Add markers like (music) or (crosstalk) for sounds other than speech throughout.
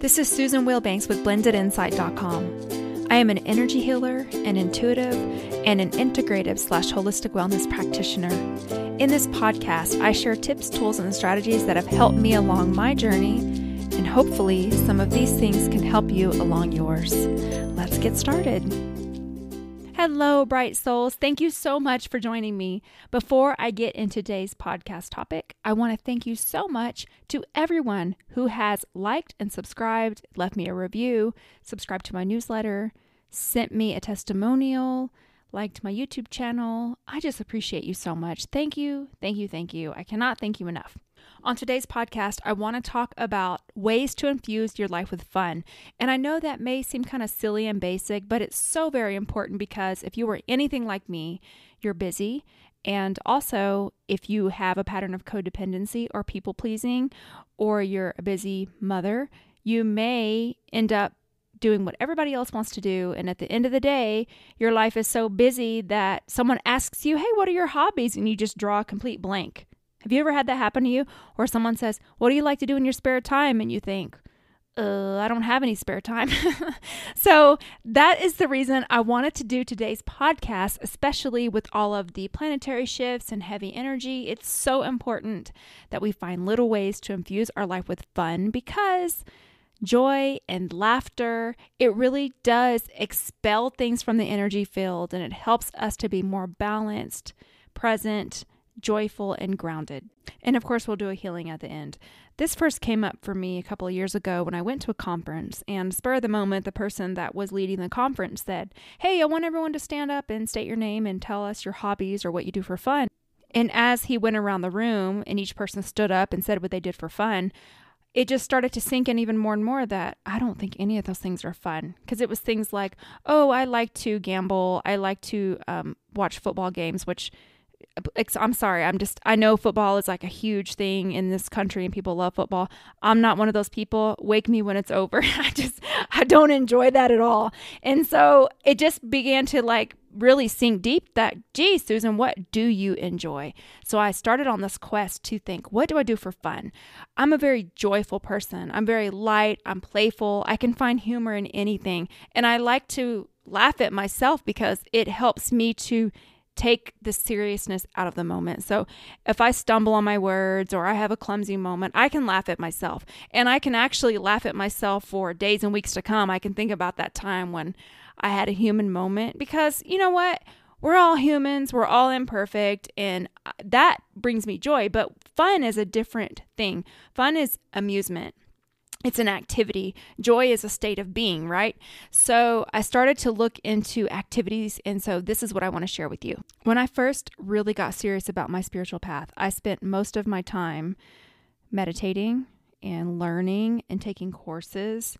This is Susan Wilbanks with blendedinsight.com. I am an energy healer, an intuitive, and an integrative slash holistic wellness practitioner. In this podcast, I share tips, tools, and strategies that have helped me along my journey, and hopefully, some of these things can help you along yours. Let's get started. Hello, bright souls. Thank you so much for joining me. Before I get into today's podcast topic, I want to thank you so much to everyone who has liked and subscribed, left me a review, subscribed to my newsletter, sent me a testimonial, liked my YouTube channel. I just appreciate you so much. Thank you, thank you, thank you. I cannot thank you enough. On today's podcast, I want to talk about ways to infuse your life with fun. And I know that may seem kind of silly and basic, but it's so very important because if you were anything like me, you're busy. And also, if you have a pattern of codependency or people pleasing, or you're a busy mother, you may end up doing what everybody else wants to do. And at the end of the day, your life is so busy that someone asks you, Hey, what are your hobbies? And you just draw a complete blank. Have you ever had that happen to you? Or someone says, What do you like to do in your spare time? And you think, uh, I don't have any spare time. (laughs) so that is the reason I wanted to do today's podcast, especially with all of the planetary shifts and heavy energy. It's so important that we find little ways to infuse our life with fun because joy and laughter, it really does expel things from the energy field and it helps us to be more balanced, present, joyful, and grounded. And of course, we'll do a healing at the end. This first came up for me a couple of years ago when I went to a conference, and spur of the moment, the person that was leading the conference said, Hey, I want everyone to stand up and state your name and tell us your hobbies or what you do for fun. And as he went around the room and each person stood up and said what they did for fun, it just started to sink in even more and more that I don't think any of those things are fun. Because it was things like, oh, I like to gamble. I like to um, watch football games, which I'm sorry. I'm just, I know football is like a huge thing in this country and people love football. I'm not one of those people. Wake me when it's over. (laughs) I just, I don't enjoy that at all. And so it just began to like really sink deep that, gee, Susan, what do you enjoy? So I started on this quest to think, what do I do for fun? I'm a very joyful person. I'm very light. I'm playful. I can find humor in anything. And I like to laugh at myself because it helps me to take the seriousness out of the moment. So if I stumble on my words or I have a clumsy moment, I can laugh at myself. And I can actually laugh at myself for days and weeks to come. I can think about that time when I had a human moment because you know what? We're all humans, we're all imperfect, and uh, that brings me joy. But fun is a different thing. Fun is amusement it's an activity. Joy is a state of being, right? So I started to look into activities. And so this is what I want to share with you. When I first really got serious about my spiritual path, I spent most of my time meditating and learning and taking courses,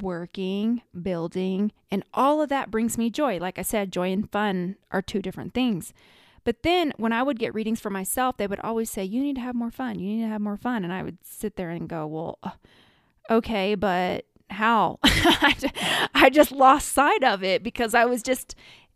working, building, and all of that brings me joy. Like I said, joy and fun are two different things. But then when I would get readings for myself, they would always say, You need to have more fun. You need to have more fun. And I would sit there and go, Well, okay, but how? (laughs) I just lost sight of it because I was just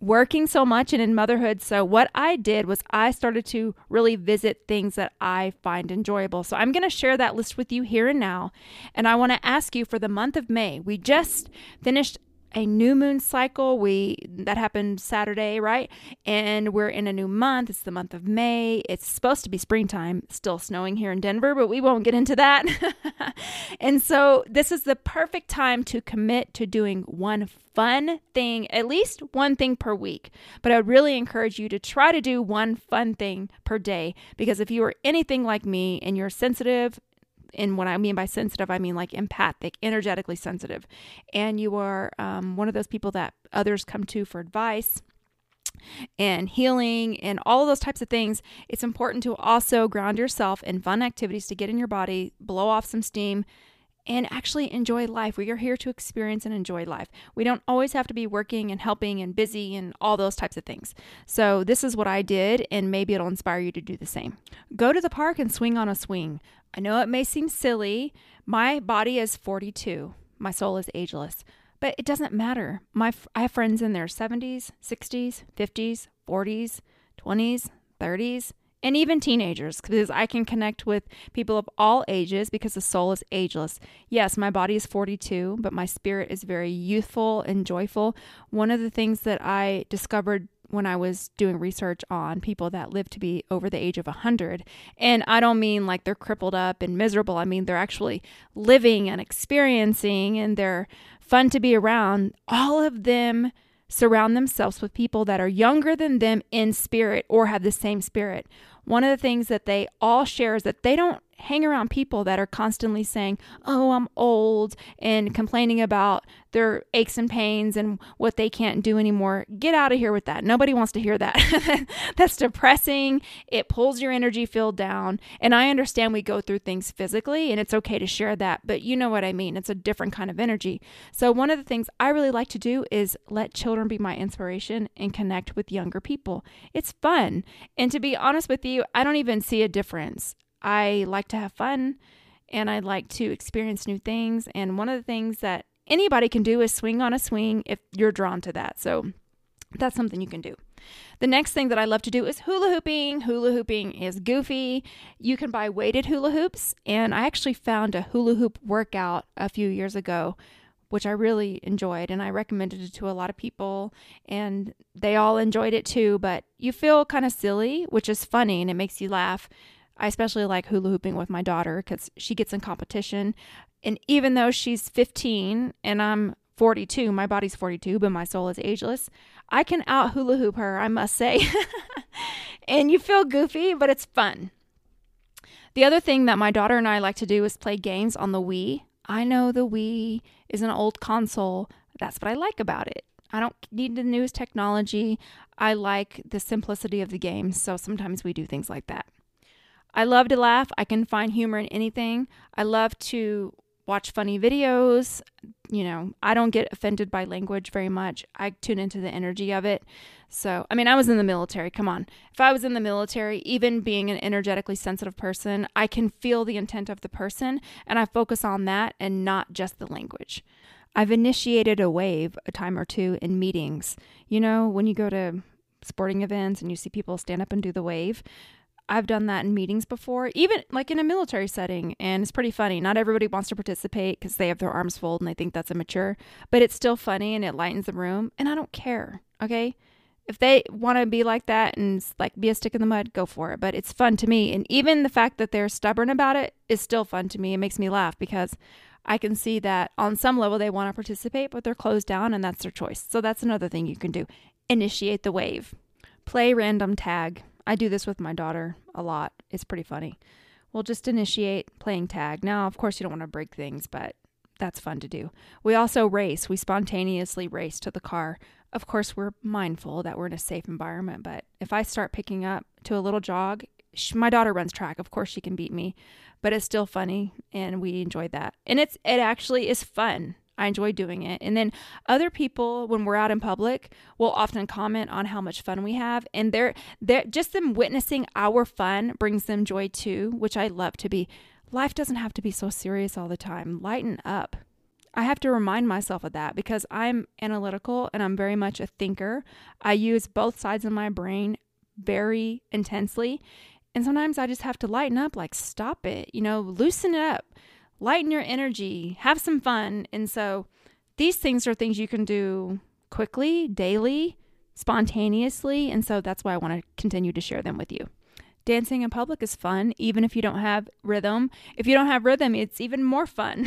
working so much and in motherhood. So, what I did was I started to really visit things that I find enjoyable. So, I'm going to share that list with you here and now. And I want to ask you for the month of May. We just finished a new moon cycle. We that happened Saturday, right? And we're in a new month. It's the month of May. It's supposed to be springtime. still snowing here in Denver, but we won't get into that. (laughs) and so this is the perfect time to commit to doing one fun thing, at least one thing per week. But I would really encourage you to try to do one fun thing per day because if you are anything like me and you're sensitive and what I mean by sensitive, I mean like empathic, energetically sensitive. And you are um, one of those people that others come to for advice and healing and all of those types of things, it's important to also ground yourself in fun activities to get in your body, blow off some steam, and actually enjoy life. We are here to experience and enjoy life. We don't always have to be working and helping and busy and all those types of things. So, this is what I did, and maybe it'll inspire you to do the same. Go to the park and swing on a swing. I know it may seem silly. My body is 42, my soul is ageless, but it doesn't matter. My, I have friends in their 70s, 60s, 50s, 40s, 20s, 30s. And even teenagers because I can connect with people of all ages because the soul is ageless. Yes, my body is 42, but my spirit is very youthful and joyful. One of the things that I discovered when I was doing research on people that live to be over the age of 100. And I don't mean like they're crippled up and miserable. I mean they're actually living and experiencing and they're fun to be around. All of them surround themselves with people that are younger than them in spirit or have the same spirit. One of the things that they all share is that they don't hang around people that are constantly saying, Oh, I'm old, and complaining about their aches and pains and what they can't do anymore. Get out of here with that. Nobody wants to hear that. (laughs) That's depressing. It pulls your energy field down. And I understand we go through things physically, and it's okay to share that, but you know what I mean. It's a different kind of energy. So, one of the things I really like to do is let children be my inspiration and connect with younger people. It's fun. And to be honest with you, I don't even see a difference. I like to have fun and I like to experience new things. And one of the things that anybody can do is swing on a swing if you're drawn to that. So that's something you can do. The next thing that I love to do is hula hooping. Hula hooping is goofy. You can buy weighted hula hoops, and I actually found a hula hoop workout a few years ago, which I really enjoyed, and I recommended it to a lot of people, and they all enjoyed it too. But you feel kind of silly, which is funny, and it makes you laugh. I especially like hula hooping with my daughter because she gets in competition. And even though she's 15 and I'm 42, my body's 42, but my soul is ageless, I can out hula hoop her, I must say. (laughs) and you feel goofy, but it's fun. The other thing that my daughter and I like to do is play games on the Wii. I know the Wii is an old console. That's what I like about it. I don't need the newest technology. I like the simplicity of the game. So sometimes we do things like that. I love to laugh. I can find humor in anything. I love to watch funny videos. You know, I don't get offended by language very much. I tune into the energy of it. So, I mean, I was in the military. Come on. If I was in the military, even being an energetically sensitive person, I can feel the intent of the person and I focus on that and not just the language. I've initiated a wave a time or two in meetings. You know, when you go to sporting events and you see people stand up and do the wave, I've done that in meetings before, even like in a military setting, and it's pretty funny. Not everybody wants to participate because they have their arms folded and they think that's immature, but it's still funny and it lightens the room, and I don't care. Okay, if they want to be like that and like be a stick in the mud, go for it. But it's fun to me, and even the fact that they're stubborn about it is still fun to me. It makes me laugh because I can see that on some level they want to participate, but they're closed down, and that's their choice. So that's another thing you can do: initiate the wave, play random tag I do this with my daughter a lot. It's pretty funny. We'll just initiate playing tag. Now, of course, you don't want to break things, but that's fun to do. We also race. We spontaneously race to the car. Of course, we're mindful that we're in a safe environment, but if I start picking up to a little jog, she, my daughter runs track. Of course, she can beat me, but it's still funny and we enjoy that. And it's it actually is fun. I enjoy doing it. And then other people, when we're out in public, will often comment on how much fun we have. And they're, they're just them witnessing our fun brings them joy too, which I love to be. Life doesn't have to be so serious all the time. Lighten up. I have to remind myself of that because I'm analytical and I'm very much a thinker. I use both sides of my brain very intensely. And sometimes I just have to lighten up, like, stop it, you know, loosen it up lighten your energy, have some fun. And so these things are things you can do quickly, daily, spontaneously. And so that's why I want to continue to share them with you. Dancing in public is fun, even if you don't have rhythm. If you don't have rhythm, it's even more fun.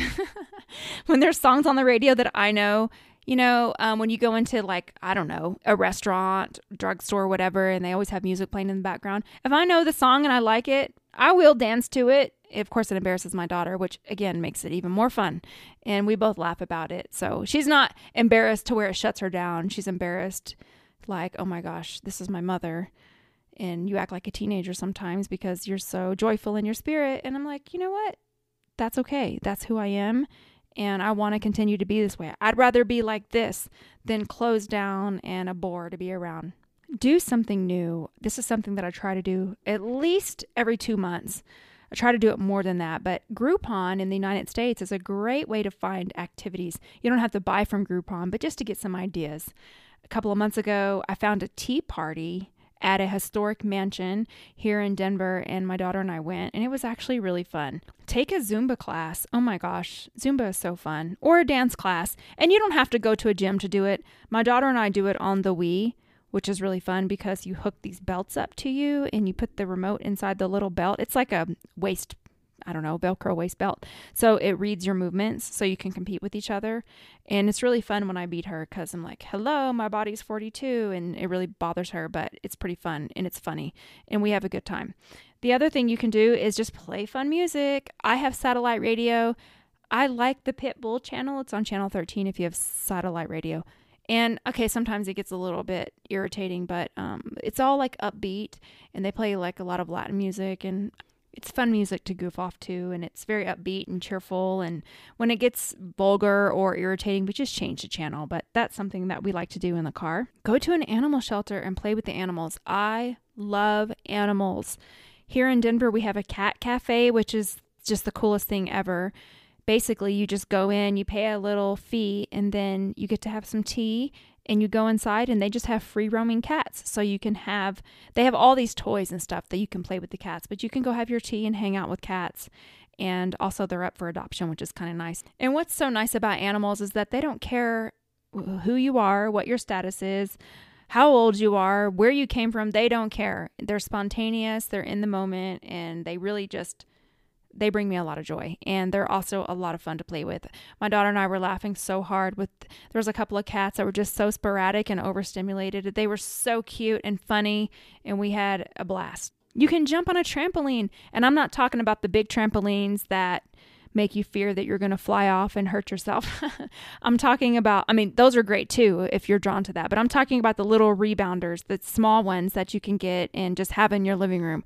(laughs) when there's songs on the radio that I know, you know, um, when you go into like, I don't know, a restaurant, drugstore, whatever, and they always have music playing in the background. If I know the song and I like it, I will dance to it of course, it embarrasses my daughter, which again makes it even more fun. And we both laugh about it. So she's not embarrassed to where it shuts her down. She's embarrassed, like, oh my gosh, this is my mother. And you act like a teenager sometimes because you're so joyful in your spirit. And I'm like, you know what? That's okay. That's who I am. And I want to continue to be this way. I'd rather be like this than closed down and a bore to be around. Do something new. This is something that I try to do at least every two months. I try to do it more than that, but Groupon in the United States is a great way to find activities. You don't have to buy from Groupon, but just to get some ideas. A couple of months ago, I found a tea party at a historic mansion here in Denver, and my daughter and I went, and it was actually really fun. Take a Zumba class. Oh my gosh, Zumba is so fun. Or a dance class. And you don't have to go to a gym to do it. My daughter and I do it on the Wii, which is really fun because you hook these belts up to you and you put the remote inside the little belt. It's like a waist I don't know, Velcro waist belt. So it reads your movements so you can compete with each other. And it's really fun when I beat her because I'm like, hello, my body's 42. And it really bothers her, but it's pretty fun and it's funny. And we have a good time. The other thing you can do is just play fun music. I have satellite radio. I like the Pitbull channel. It's on channel 13 if you have satellite radio. And okay, sometimes it gets a little bit irritating, but um, it's all like upbeat and they play like a lot of Latin music. And it's fun music to goof off to and it's very upbeat and cheerful and when it gets vulgar or irritating we just change the channel but that's something that we like to do in the car. Go to an animal shelter and play with the animals. I love animals. Here in denver we have a cat cafe which is just the coolest thing ever basically you just go in you pay a little fee and then you get to have some tea and you go inside and they just have free roaming cats. So you can have, they have all these toys and stuff that you can play with the cats, but you can go have your tea and hang out with cats. And also, they're up for adoption, which is kind of nice. And what's so nice about animals is that they don't care who you are, what your status is, how old you are, where you came from. They don't care. They're spontaneous, they're in the moment, and they really just they bring me a lot of joy and they're also a lot of fun to play with. My daughter and I were laughing so hard with there was a couple of cats that were just so sporadic and overstimulated. They were so cute and funny and we had a blast. You can jump on a trampoline and I'm not talking about the big trampolines that make you fear that you're going to fly off and hurt yourself. (laughs) I'm talking about, I mean, those are great too if you're drawn to that, but I'm talking about the little rebounders, the small ones that you can get and just have in your living room.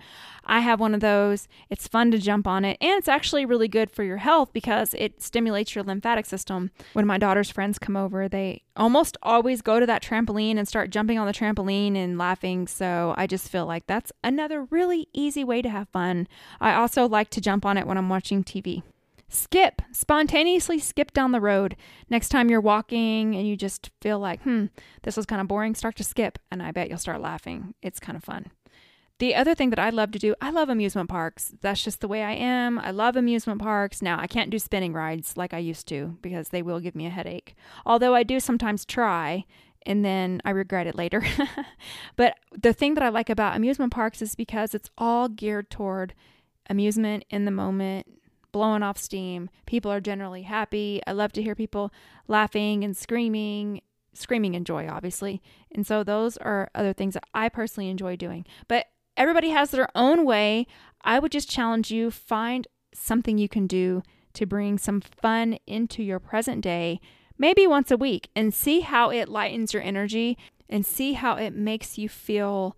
I have one of those. It's fun to jump on it, and it's actually really good for your health because it stimulates your lymphatic system. When my daughter's friends come over, they almost always go to that trampoline and start jumping on the trampoline and laughing. So I just feel like that's another really easy way to have fun. I also like to jump on it when I'm watching TV. Skip, spontaneously skip down the road. Next time you're walking and you just feel like, hmm, this was kind of boring, start to skip, and I bet you'll start laughing. It's kind of fun. The other thing that I love to do, I love amusement parks. That's just the way I am. I love amusement parks. Now, I can't do spinning rides like I used to because they will give me a headache. Although I do sometimes try and then I regret it later. (laughs) but the thing that I like about amusement parks is because it's all geared toward amusement in the moment, blowing off steam. People are generally happy. I love to hear people laughing and screaming, screaming in joy, obviously. And so those are other things that I personally enjoy doing. But everybody has their own way. I would just challenge you find something you can do to bring some fun into your present day, maybe once a week, and see how it lightens your energy and see how it makes you feel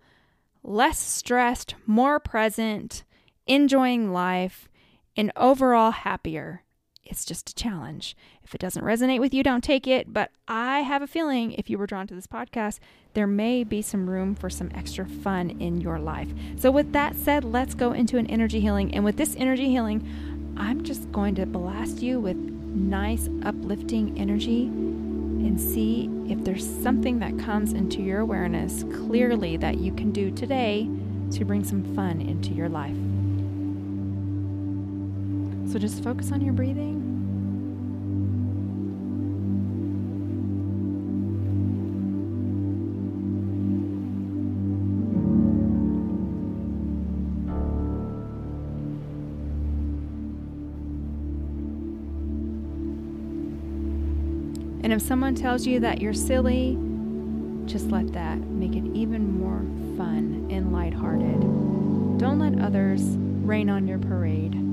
less stressed, more present, enjoying life, and overall happier. It's just a challenge. If it doesn't resonate with you, don't take it. But I have a feeling if you were drawn to this podcast, there may be some room for some extra fun in your life. So, with that said, let's go into an energy healing. And with this energy healing, I'm just going to blast you with nice, uplifting energy and see if there's something that comes into your awareness clearly that you can do today to bring some fun into your life. So just focus on your breathing. And if someone tells you that you're silly, just let that make it even more fun and lighthearted. Don't let others rain on your parade.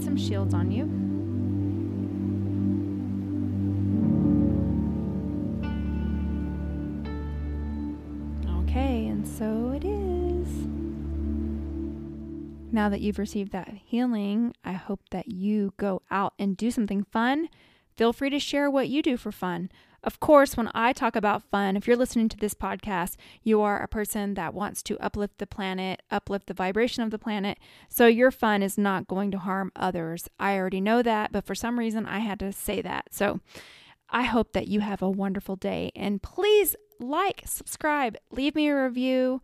Some shields on you. Okay, and so it is. Now that you've received that healing, I hope that you go out and do something fun. Feel free to share what you do for fun. Of course, when I talk about fun, if you're listening to this podcast, you are a person that wants to uplift the planet, uplift the vibration of the planet. So your fun is not going to harm others. I already know that, but for some reason I had to say that. So I hope that you have a wonderful day. And please like, subscribe, leave me a review.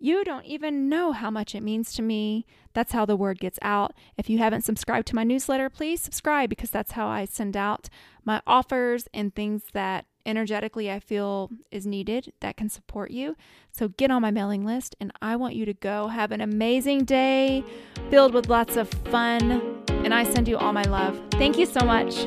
You don't even know how much it means to me. That's how the word gets out. If you haven't subscribed to my newsletter, please subscribe because that's how I send out my offers and things that energetically I feel is needed that can support you. So get on my mailing list and I want you to go have an amazing day filled with lots of fun. And I send you all my love. Thank you so much.